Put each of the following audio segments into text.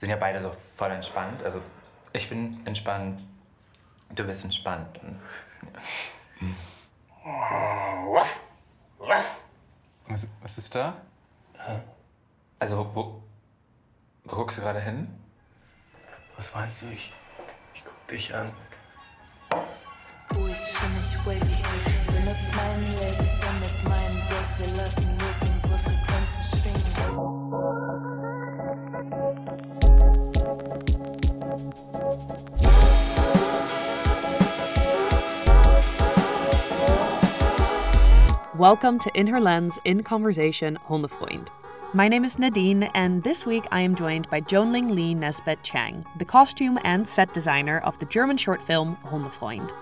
sind ja beide so voll entspannt. Also ich bin entspannt, du bist entspannt. Und, ja. was, was ist da? Also wo, wo guckst du gerade hin? Was meinst du? Ich, ich guck dich an. Oh, ich fühl mich wavy. Bin mit meinen Ladies und mit meinen Bros. Wir lassen los Welcome to In Her Lens in Conversation Hundefreund. My name is Nadine, and this week I am joined by Joanling Lee Nesbet Chang, the costume and set designer of the German short film Hundefreund.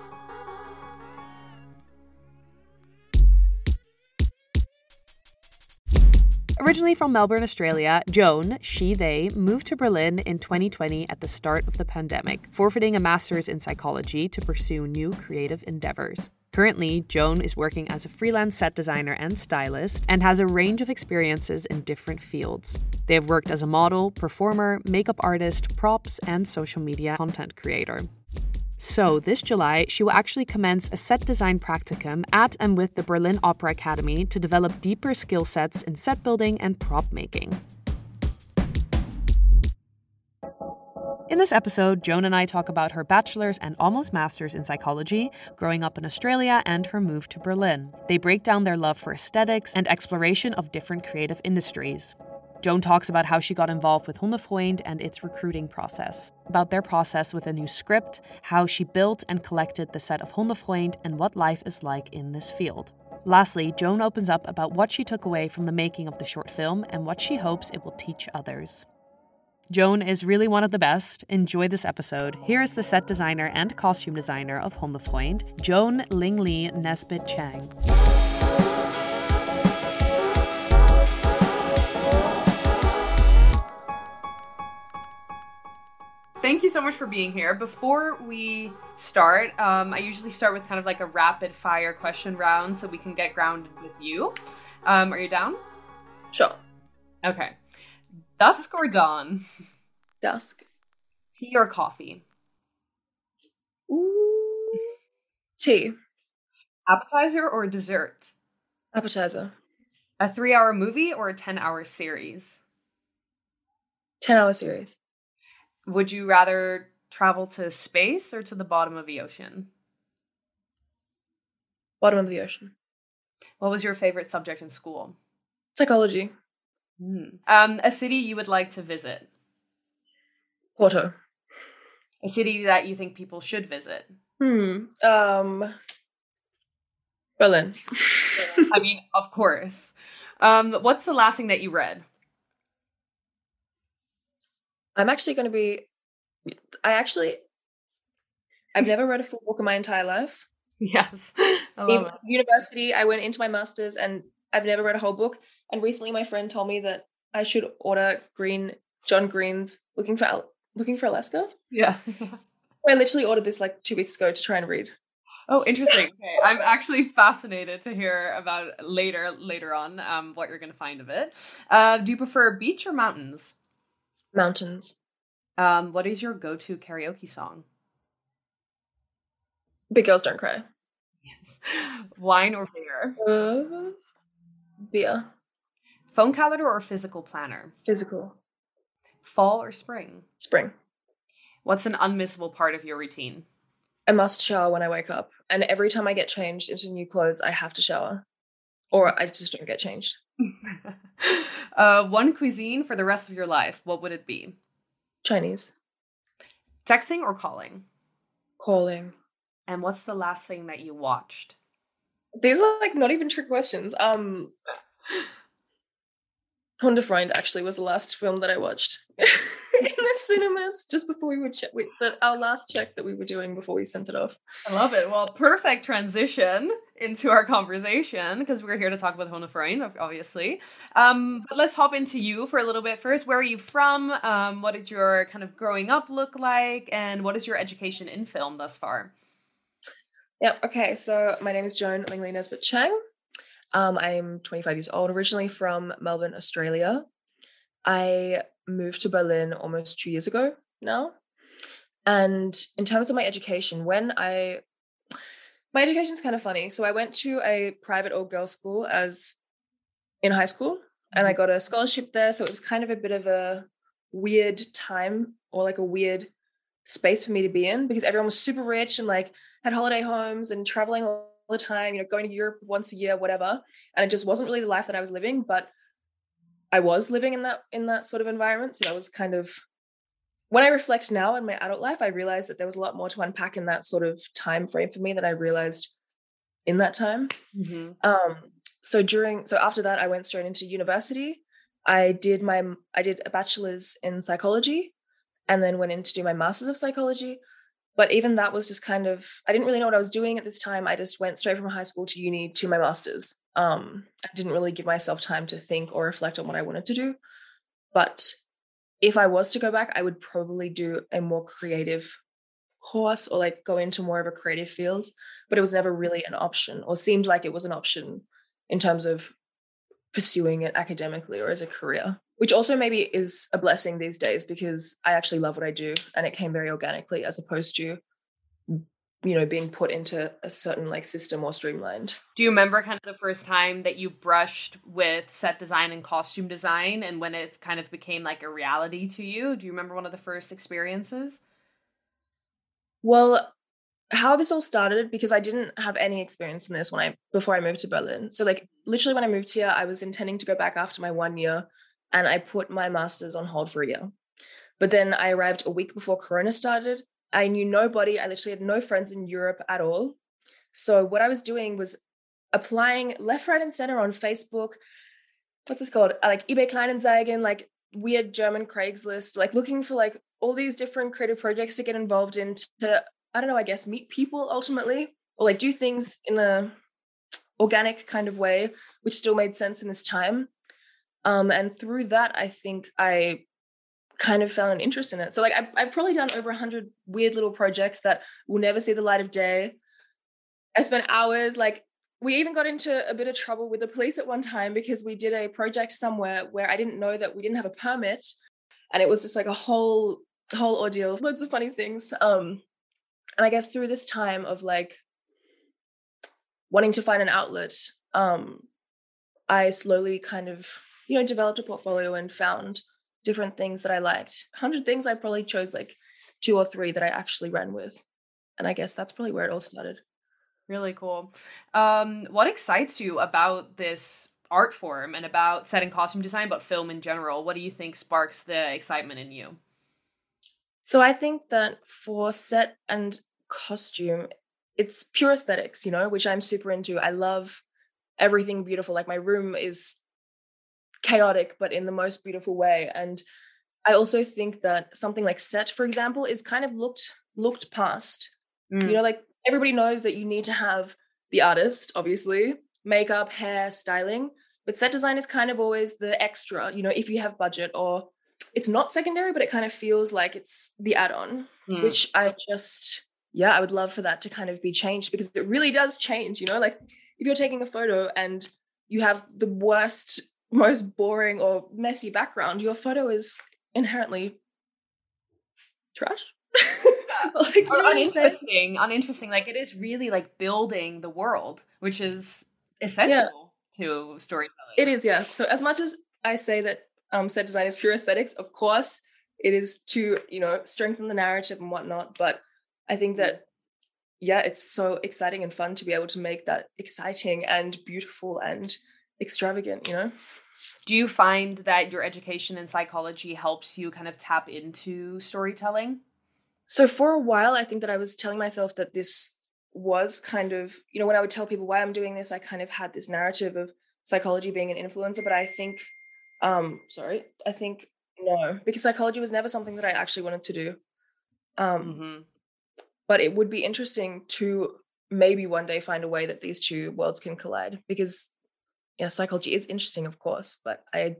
Originally from Melbourne, Australia, Joan, she, they, moved to Berlin in 2020 at the start of the pandemic, forfeiting a master's in psychology to pursue new creative endeavors. Currently, Joan is working as a freelance set designer and stylist and has a range of experiences in different fields. They have worked as a model, performer, makeup artist, props, and social media content creator. So, this July, she will actually commence a set design practicum at and with the Berlin Opera Academy to develop deeper skill sets in set building and prop making. In this episode, Joan and I talk about her bachelor's and almost master's in psychology, growing up in Australia, and her move to Berlin. They break down their love for aesthetics and exploration of different creative industries. Joan talks about how she got involved with Hundefreund and its recruiting process, about their process with a new script, how she built and collected the set of Hundefreund, and what life is like in this field. Lastly, Joan opens up about what she took away from the making of the short film and what she hopes it will teach others. Joan is really one of the best. Enjoy this episode. Here is the set designer and costume designer of Hundefreund, Joan Ling Lee Nesbit Chang. Thank you so much for being here. Before we start, um, I usually start with kind of like a rapid fire question round so we can get grounded with you. Um, are you down? Sure. Okay. Dusk or dawn? Dusk. Tea or coffee? Ooh. Tea. Appetizer or dessert? Appetizer. A three hour movie or a 10 hour series? 10 hour series. Would you rather travel to space or to the bottom of the ocean? Bottom of the ocean. What was your favorite subject in school? Psychology. Um, a city you would like to visit? Porto. A city that you think people should visit? Hmm. Um. Berlin. I mean, of course. Um, what's the last thing that you read? I'm actually going to be. I actually. I've never read a full book in my entire life. Yes. I university, I went into my master's and I've never read a whole book. And recently, my friend told me that I should order Green John Green's Looking for Al- Looking for Alaska. Yeah. I literally ordered this like two weeks ago to try and read. Oh, interesting. Okay, I'm actually fascinated to hear about later later on um, what you're going to find of it. Uh, do you prefer beach or mountains? Mountains. Um, what is your go-to karaoke song? Big girls don't cry. Yes. Wine or beer? Uh, beer. Phone calendar or physical planner? Physical. Fall or spring? Spring. What's an unmissable part of your routine? I must shower when I wake up. And every time I get changed into new clothes, I have to shower. Or I just don't get changed. uh, one cuisine for the rest of your life. What would it be? Chinese. Texting or calling? Calling. And what's the last thing that you watched? These are like not even trick questions. Um Hundefreund actually was the last film that I watched in the cinemas just before we would check we, our last check that we were doing before we sent it off. I love it. Well, perfect transition into our conversation because we're here to talk about Hundefreund, ob- obviously. Um, but let's hop into you for a little bit first. Where are you from? Um, what did your kind of growing up look like? And what is your education in film thus far? Yep. Okay. So my name is Joan Lingley Nesbitt Chang. Um, I'm 25 years old, originally from Melbourne, Australia. I moved to Berlin almost two years ago now. And in terms of my education, when I my education's kind of funny. So I went to a private all girls school as in high school and I got a scholarship there. So it was kind of a bit of a weird time or like a weird space for me to be in because everyone was super rich and like had holiday homes and traveling all the time, you know, going to Europe once a year, whatever. And it just wasn't really the life that I was living, but I was living in that in that sort of environment. So that was kind of when I reflect now in my adult life, I realized that there was a lot more to unpack in that sort of time frame for me than I realized in that time. Mm-hmm. Um, so during so after that, I went straight into university. I did my I did a bachelor's in psychology, and then went in to do my master's of psychology. But even that was just kind of I didn't really know what I was doing at this time. I just went straight from high school to uni to my master's. Um, I didn't really give myself time to think or reflect on what I wanted to do. But if I was to go back, I would probably do a more creative course or like go into more of a creative field. But it was never really an option or seemed like it was an option in terms of pursuing it academically or as a career, which also maybe is a blessing these days because I actually love what I do and it came very organically as opposed to you know being put into a certain like system or streamlined Do you remember kind of the first time that you brushed with set design and costume design and when it kind of became like a reality to you? Do you remember one of the first experiences? well how this all started because i didn't have any experience in this when i before i moved to berlin so like literally when i moved here i was intending to go back after my one year and i put my masters on hold for a year. But then i arrived a week before corona started. I knew nobody. I literally had no friends in europe at all. So what i was doing was applying left right and center on facebook. What's this called? Like ebay kleinanzeigen like weird german craigslist like looking for like all these different creative projects to get involved in to I don't know, I guess meet people ultimately or like do things in a organic kind of way, which still made sense in this time. Um, and through that, I think I kind of found an interest in it. So like I've, I've probably done over a hundred weird little projects that will never see the light of day. I spent hours like we even got into a bit of trouble with the police at one time because we did a project somewhere where I didn't know that we didn't have a permit. And it was just like a whole whole ordeal, of loads of funny things. Um, and I guess through this time of like wanting to find an outlet, um, I slowly kind of, you know, developed a portfolio and found different things that I liked. 100 things, I probably chose like two or three that I actually ran with. And I guess that's probably where it all started. Really cool. Um, what excites you about this art form and about set and costume design, but film in general? What do you think sparks the excitement in you? So I think that for set and costume, it's pure aesthetics, you know, which I'm super into. I love everything beautiful. Like my room is chaotic, but in the most beautiful way. And I also think that something like set, for example, is kind of looked looked past. You know, like everybody knows that you need to have the artist, obviously, makeup, hair, styling, but set design is kind of always the extra, you know, if you have budget or it's not secondary, but it kind of feels like it's the add-on, Mm. which I just yeah, I would love for that to kind of be changed because it really does change, you know, like if you're taking a photo and you have the worst, most boring or messy background, your photo is inherently trash. like, you Or what I'm uninteresting, uninteresting. Like it is really like building the world, which is essential to storytelling. It is, yeah. So as much as I say that um, set design is pure aesthetics, of course, it is to you know strengthen the narrative and whatnot. But I think that yeah, it's so exciting and fun to be able to make that exciting and beautiful and extravagant. You know. Do you find that your education in psychology helps you kind of tap into storytelling? So for a while, I think that I was telling myself that this was kind of, you know, when I would tell people why I'm doing this, I kind of had this narrative of psychology being an influencer. But I think, um, sorry, I think no, because psychology was never something that I actually wanted to do. Um, Mm-hmm. but it would be interesting to maybe one day find a way that these two worlds can collide because yeah, psychology is interesting, of course, but I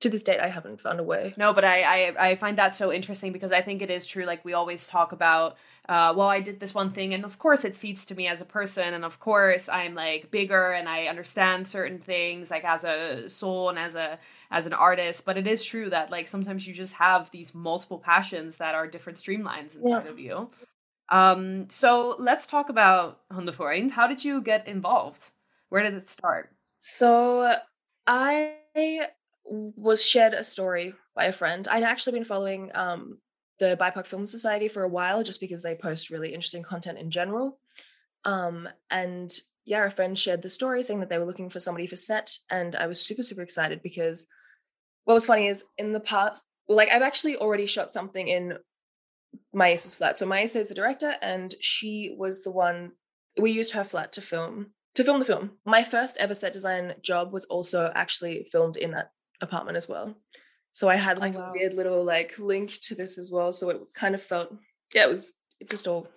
to this date, I haven't found a way. No, but I, I I find that so interesting because I think it is true. Like we always talk about, uh, well, I did this one thing, and of course it feeds to me as a person, and of course I'm like bigger and I understand certain things, like as a soul and as a as an artist. But it is true that like sometimes you just have these multiple passions that are different streamlines inside Yeah. of you. Um, so let's talk about Hundefreund. How did you get involved? Where did it start? So I was shared a story by a friend. I'd actually been following um, the BIPOC Film Society for a while just because they post really interesting content in general. Um, and yeah, a friend shared the story saying that they were looking for somebody for set. And I was super, super excited because what was funny is in the past, like I've actually already shot something in Maisa's flat. So Maisa is the director and she was the one, we used her flat to film to film the film. My first ever set design job was also actually filmed in that apartment as well. So I had oh, like wow. a weird little like link to this as well. So it kind of felt yeah, it was it just all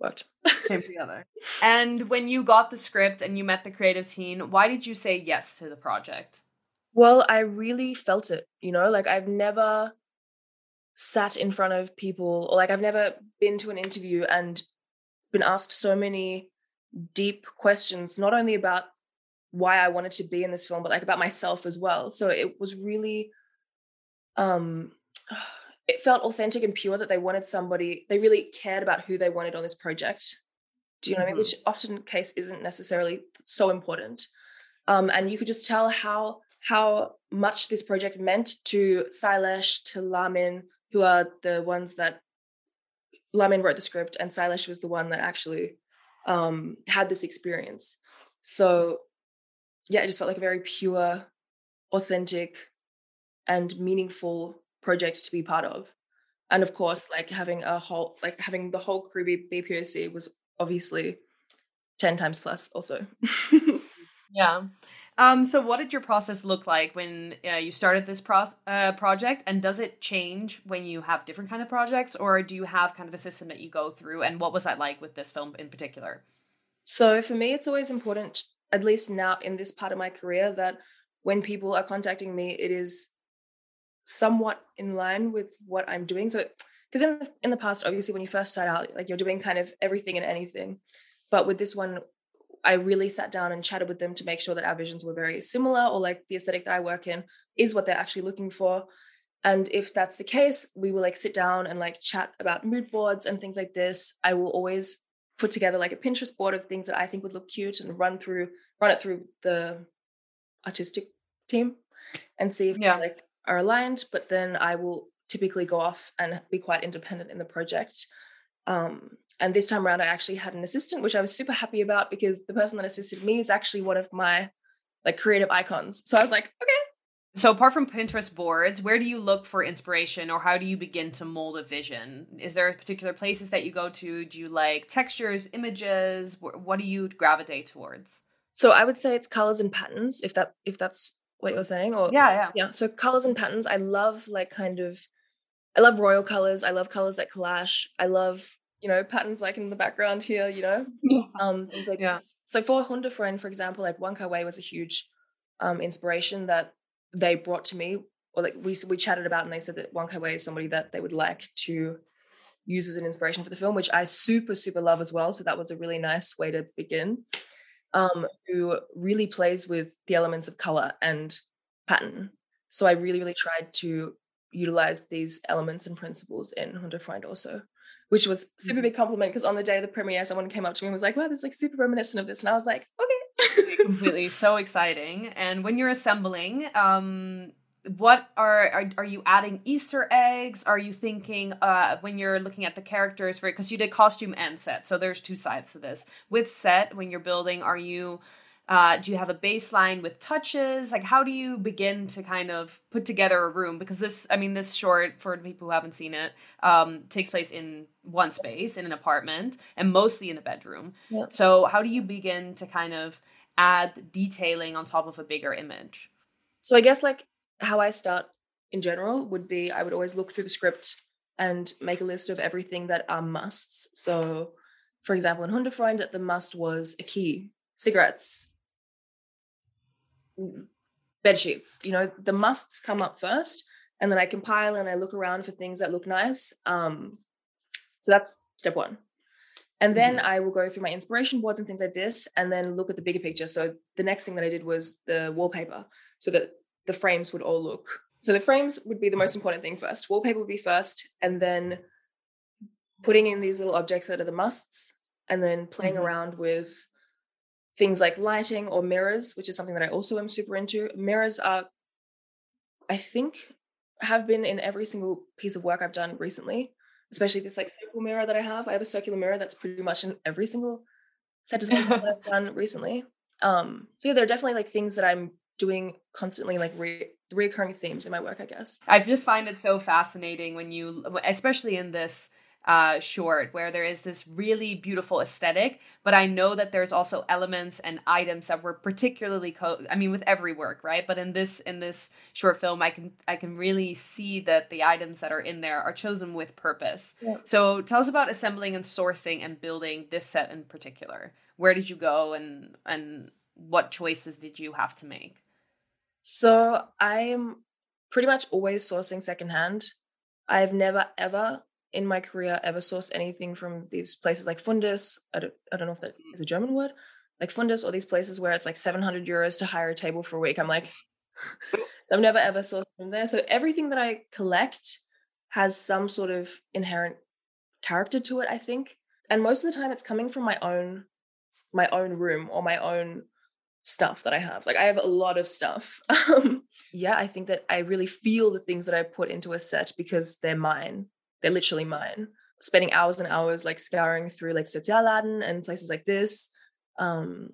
worked. Came together. And when you got the script and you met the creative team, why did you say yes to the project? Well, I really felt it, you know, like I've never sat in front of people or like I've never been to an interview and been asked so many deep questions, not only about why I wanted to be in this film, but like about myself as well. So it was really um it felt authentic and pure that they wanted somebody they really cared about who they wanted on this project. Do you know what I mean? Which often case isn't necessarily so important. Um, and you could just tell how how much this project meant to Silesh, to Lamin, who are the ones that Lamin wrote the script, and Silesh was the one that actually um, had this experience. So, yeah, it just felt like a very pure, authentic, and meaningful project to be part of. And of course, like having a whole, like having the whole crew be BPOC was obviously 10 times plus also. Yeah. Um, so what did your process look like when uh, you started this pro- uh, project and does it change when you have different kind of projects or do you have kind of a system that you go through and what was that like with this film in particular? So for me, it's always important, at least now in this part of my career, that when people are contacting me, it is somewhat in line with what I'm doing. So, because in in the past, obviously, when you first start out, like you're doing kind of everything and anything, but with this one, I really sat down and chatted with them to make sure that our visions were very similar, or like the aesthetic that I work in is what they're actually looking for. And if that's the case, we will like sit down and like chat about mood boards and things like this. I will always put together like a Pinterest board of things that I think would look cute and run through run it through the artistic team and see if Yeah. they like are aligned. But then I will typically go off and be quite independent in the project. Um, and this time around, I actually had an assistant, which I was super happy about because the person that assisted me is actually one of my like creative icons. So I was like, okay, So apart from Pinterest boards, where do you look for inspiration or how do you begin to mold a vision? Is there particular places that you go to? Do you like textures, images? What do you gravitate towards? So I would say it's colors and patterns, if that if that's what you're saying. Or Yeah, yeah. yeah. So colors and patterns. I love like kind of I love royal colors. I love colors that clash. I love, you know, patterns like in the background here, you know. Um things like Yeah. this. So for Hundefreund, for example, like Wong Kar Wai was a huge um inspiration that they brought to me or like we we chatted about and they said that Wong Kar Wai is somebody that they would like to use as an inspiration for the film, which I super, super love as well. So that was a really nice way to begin um, who really plays with the elements of color and pattern. So I really, really tried to utilize these elements and principles in Hundefreund also, which was super big compliment because on the day of the premiere, someone came up to me and was like, wow, this is like super reminiscent of this. And I was like, okay. completely so exciting and when you're assembling um what are, are are you adding easter eggs are you thinking uh when you're looking at the characters for because you did costume and set so there's two sides to this with set when you're building are you uh, do you have a baseline with touches like how do you begin to kind of put together a room because this i mean this short for people who haven't seen it um, takes place in one space in an apartment and mostly in a bedroom Yeah. so how do you begin to kind of add detailing on top of a bigger image So I guess like how I start in general would be I would always look through the script and make a list of everything that are musts. So for example, in Hundefreund, the must was a key, cigarettes, bed sheets. You know, the musts come up first, and then I compile and I look around for things that look nice. Um, so that's step one. And then Mhm. I will go through my inspiration boards and things like this, and then look at the bigger picture. So the next thing that I did was the wallpaper, so that the frames would all look. So the frames would be the most important thing first. Wallpaper would be first, and then putting in these little objects that are the musts, and then playing Mhm. around with things like lighting or mirrors, which is something that I also am super into. Mirrors are, I think, have been in every single piece of work I've done recently, especially this like circle mirror that I have. I have a circular mirror that's pretty much in every single set design that I've done recently. Um, so yeah, there are definitely like things that I'm doing constantly, like re- reoccurring themes in my work, I guess. I just find it so fascinating when you, especially in this uh, short, where there is this really beautiful aesthetic, but I know that there's also elements and items that were particularly, co- I mean, with every work, right? But in this in this short film, I can I can really see that the items that are in there are chosen with purpose. Yeah. So tell us about assembling and sourcing and building this set in particular. Where did you go, and and what choices did you have to make? So I'm pretty much always sourcing secondhand. I've never ever in my career ever sourced anything from these places like Fundus. I don't, I don't know if that is a German word, like Fundus or these places where it's like 700 euros to hire a table for a week. I'm like, I've never ever sourced from there. So everything that I collect has some sort of inherent character to it, I think. And most of the time it's coming from my own my own room or my own stuff that I have. Like I have a lot of stuff. Um, yeah, I think that I really feel the things that I put into a set because they're mine. They're literally mine. Spending hours and hours like scouring through like Sozialladen and places like this. Um,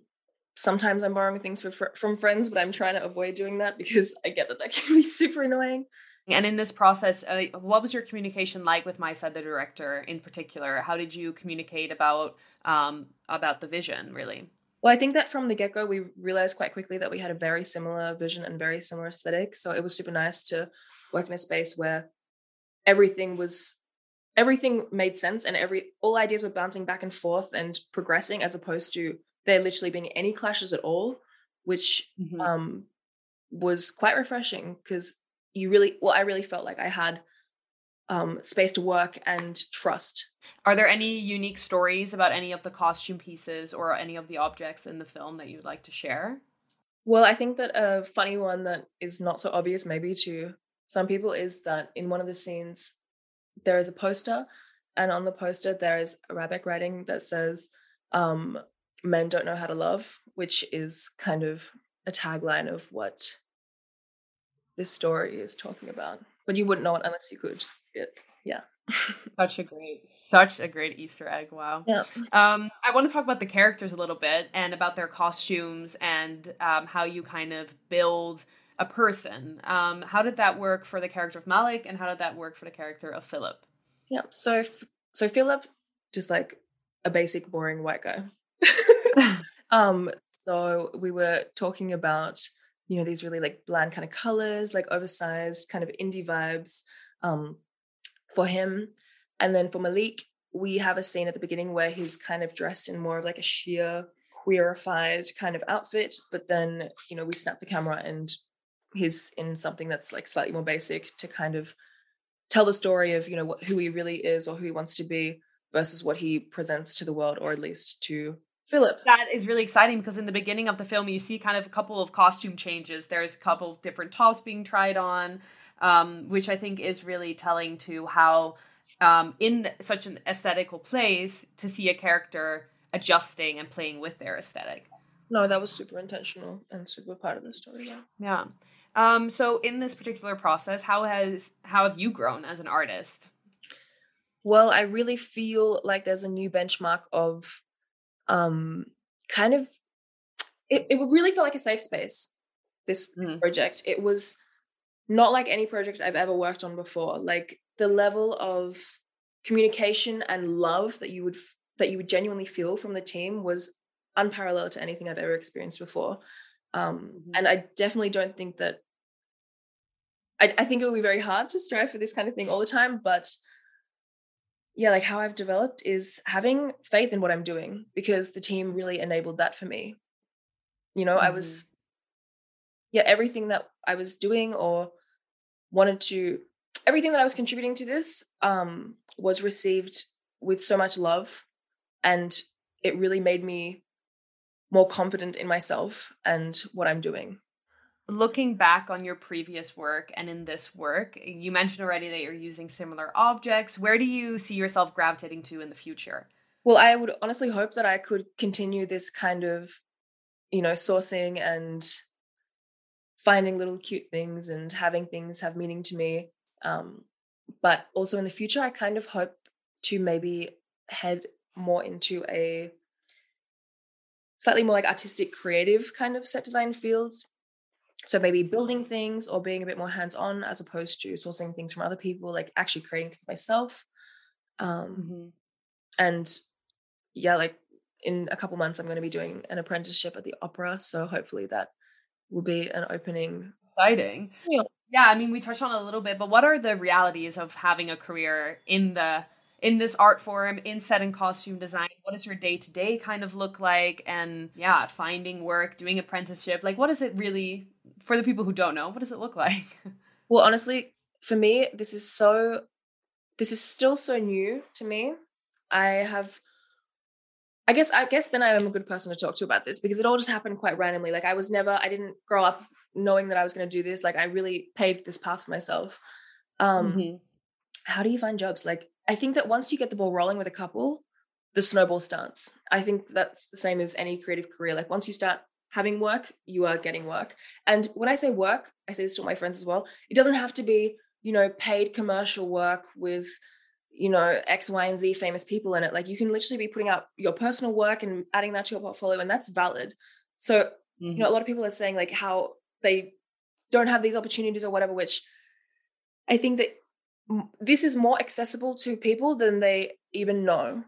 sometimes I'm borrowing things for, fr- from friends, but I'm trying to avoid doing that because I get that that can be super annoying. And in this process, uh, what was your communication like with Maisa, the director, in particular? How did you communicate about um, about the vision, really? Well, I think that from the get go, we realized quite quickly that we had a very similar vision and very similar aesthetic. So it was super nice to work in a space where everything was everything made sense and every all ideas were bouncing back and forth and progressing as opposed to there literally being any clashes at all, which Mm-hmm. um was quite refreshing because you really well, I really felt like I had um space to work and trust Are there any unique stories about any of the costume pieces or any of the objects in the film that you'd like to share? Well, I think that a funny one that is not so obvious, maybe to some people, is that in one of the scenes, there is a poster, and on the poster, there is Arabic writing that says, um, Men don't know how to love, which is kind of a tagline of what this story is talking about. But you wouldn't know it unless you could. It, yeah. Such a great, such a great Easter egg! Wow. Yeah. Um, I want to talk about the characters a little bit and about their costumes and um, how you kind of build a person. Um, how did that work for the character of Malik, and how did that work for the character of Philip? Yeah. So, so Philip, just like a basic, boring white guy. um. So we were talking about you know these really like bland kind of colors, like oversized kind of indie vibes. Um, for him, and then for Malik, we have a scene at the beginning where he's kind of dressed in more of like a sheer queerified kind of outfit, but then you know we snap the camera and he's in something that's like slightly more basic to kind of tell the story of you know what, who he really is or who he wants to be versus what he presents to the world or at least to Philip. That is really exciting because in the beginning of the film, you see kind of a couple of costume changes. There's a couple of different tops being tried on, um, which I think is really telling to how, um, in such an aesthetical place, to see a character adjusting and playing with their aesthetic. No, that was super intentional and super part of the story. Yeah. Yeah. Um, so in this particular process, how has how have you grown as an artist? Well, I really feel like there's a new benchmark of um kind of it, it really felt like a safe space, this Mm. project. It was not like any project I've ever worked on before. Like the level of communication and love that you would that you would genuinely feel from the team was unparalleled to anything I've ever experienced before. Um, Mhm. and I definitely don't think that I, I think it will be very hard to strive for this kind of thing all the time, but yeah, like how I've developed is having faith in what I'm doing because the team really enabled that for me. You know, I was yeah, everything that I was doing or wanted to, everything that I was contributing to this um, was received with so much love. And it really made me more confident in myself and what I'm doing. Looking back on your previous work and in this work, you mentioned already that you're using similar objects. Where do you see yourself gravitating to in the future? Well, I would honestly hope that I could continue this kind of, you know, sourcing and finding little cute things and having things have meaning to me. Um, but also in the future, I kind of hope to maybe head more into a slightly more like artistic, creative kind of set design fields. So maybe building things or being a bit more hands on as opposed to sourcing things from other people, like actually creating things myself. Um, mm-hmm. And yeah, like in a couple months, I'm going to be doing an apprenticeship at the opera. So hopefully that will be an opening. Exciting. Yeah. Yeah, I mean, we touched on a little bit, but what are the realities of having a career in the in this art form in set and costume design what does your day to day kind of look like and yeah finding work doing apprenticeship like what is it really for the people who don't know what does it look like well honestly for me this is so this is still so new to me i have I guess I guess then I am a good person to talk to about this because it all just happened quite randomly. Like I was never I didn't grow up knowing that I was going to do this. Like I really paved this path for myself. Um mm-hmm. how do you find jobs? Like I think that once you get the ball rolling with a couple, the snowball starts. I think that's the same as any creative career. Like once you start having work, you are getting work. And when I say work, I say this to my friends as well. It doesn't have to be, you know, paid commercial work with, you know, X, Y, and Z famous people in it. Like you can literally be putting out your personal work and adding that to your portfolio, and that's valid. So, mm-hmm. you know, a lot of people are saying like how they don't have these opportunities or whatever, which I think that this is more accessible to people than they even know.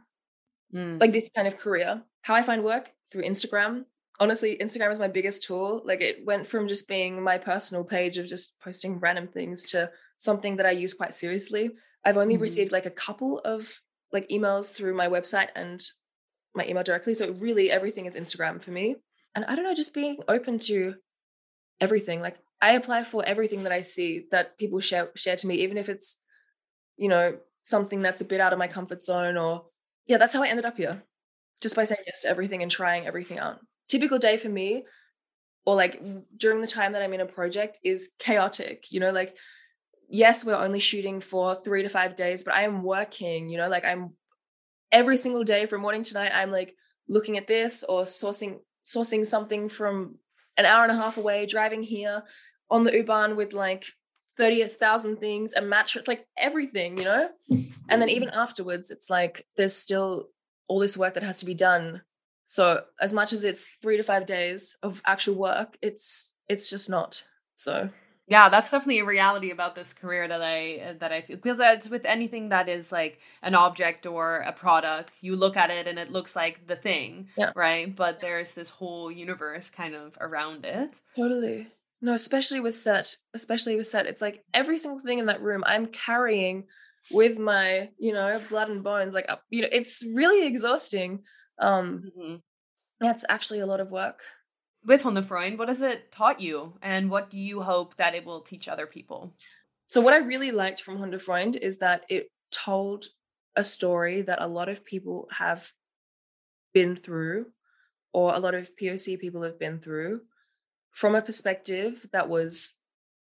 Mm. Like this kind of career. How I find work through Instagram. Honestly, Instagram is my biggest tool. Like it went from just being my personal page of just posting random things to something that I use quite seriously. I've only mm-hmm. received like a couple of like emails through my website and my email directly. So really everything is Instagram for me. And I don't know, just being open to everything. Like I apply for everything that I see that people share share to me, even if it's you know, something that's a bit out of my comfort zone or yeah, that's how I ended up here. Just by saying yes to everything and trying everything out. Typical day for me or like during the time that I'm in a project is chaotic, you know, like yes, we're only shooting for 3 to 5 days, but I am working, you know, like I'm every single day from morning to night I'm like looking at this or sourcing sourcing something from an hour and a half away, driving here on the U-Bahn with like 30,000 things, a mattress, like everything, you know? And then even afterwards, it's like there's still all this work that has to be done. So as much as it's three to five days of actual work, it's it's just not. So yeah that's definitely a reality about this career that i that i feel because it's with anything that is like an object or a product you look at it and it looks like the thing yeah. right but there's this whole universe kind of around it totally no, especially with set, especially with set, it's like every single thing in that room I'm carrying with my, you know, blood and bones. Like, you know, it's really exhausting. Um, mm-hmm. That's actually a lot of work. With Hundefreund, what has it taught you, and what do you hope that it will teach other people? So, what I really liked from Hundefreund is that it told a story that a lot of people have been through, or a lot of POC people have been through from a perspective that was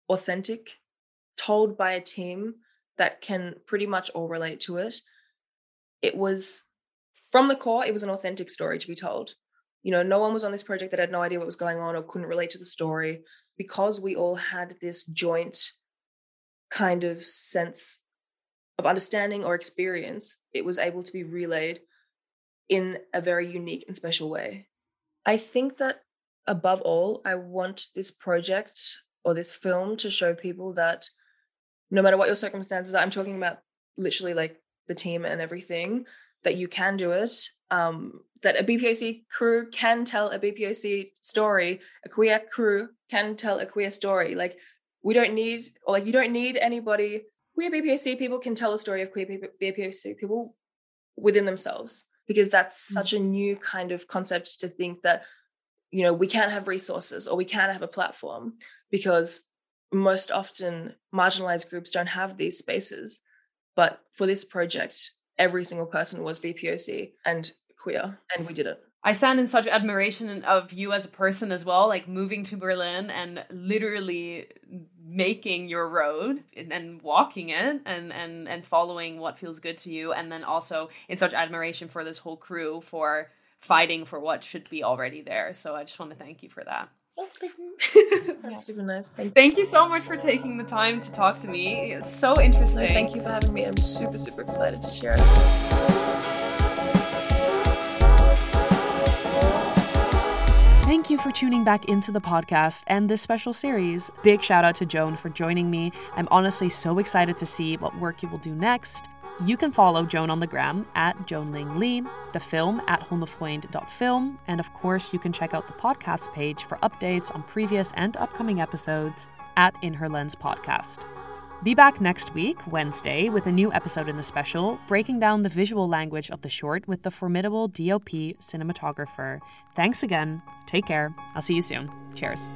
authentic, told by a team that can pretty much all relate to it. It was from the core, it was an authentic story to be told. You know, no one was on this project that had no idea what was going on or couldn't relate to the story because we all had this joint kind of sense of understanding or experience. It was able to be relayed in a very unique and special way. I think that above all, I want this project or this film to show people that no matter what your circumstances I'm talking about literally like the team and everything, that you can do it. Um, that a BPOC crew can tell a BPOC story, a queer crew can tell a queer story. Like we don't need, or like you don't need anybody. Queer BPOC people can tell a story of queer BPOC people within themselves because that's mm-hmm. such a new kind of concept to think that you know, we can't have resources or we can't have a platform because most often marginalized groups don't have these spaces. But for this project, every single person was BPOC and queer, and we did it. I stand in such admiration of you as a person as well, like moving to Berlin and literally making your road and walking it and and and following what feels good to you and then also in such admiration for this whole crew for fighting for what should be already there. So I just want to thank you for that. Oh, thank you. That's super nice. Thank you. Thank you so much for taking the time to talk to me. It's so interesting. No, thank you for having me. I'm super, super excited to share. Thank you for tuning back into the podcast and this special series. Big shout out to Joan for joining me. I'm honestly so excited to see what work you will do next. You can follow Joan on the gram at Joan Ling Lee, the film at hundefreund.film, and of course, you can check out the podcast page for updates on previous and upcoming episodes at In Her Lens Podcast. Be back next week, Wednesday, with a new episode in the special, breaking down the visual language of the short with the formidable DOP cinematographer. Thanks again. Take care. I'll see you soon. Cheers.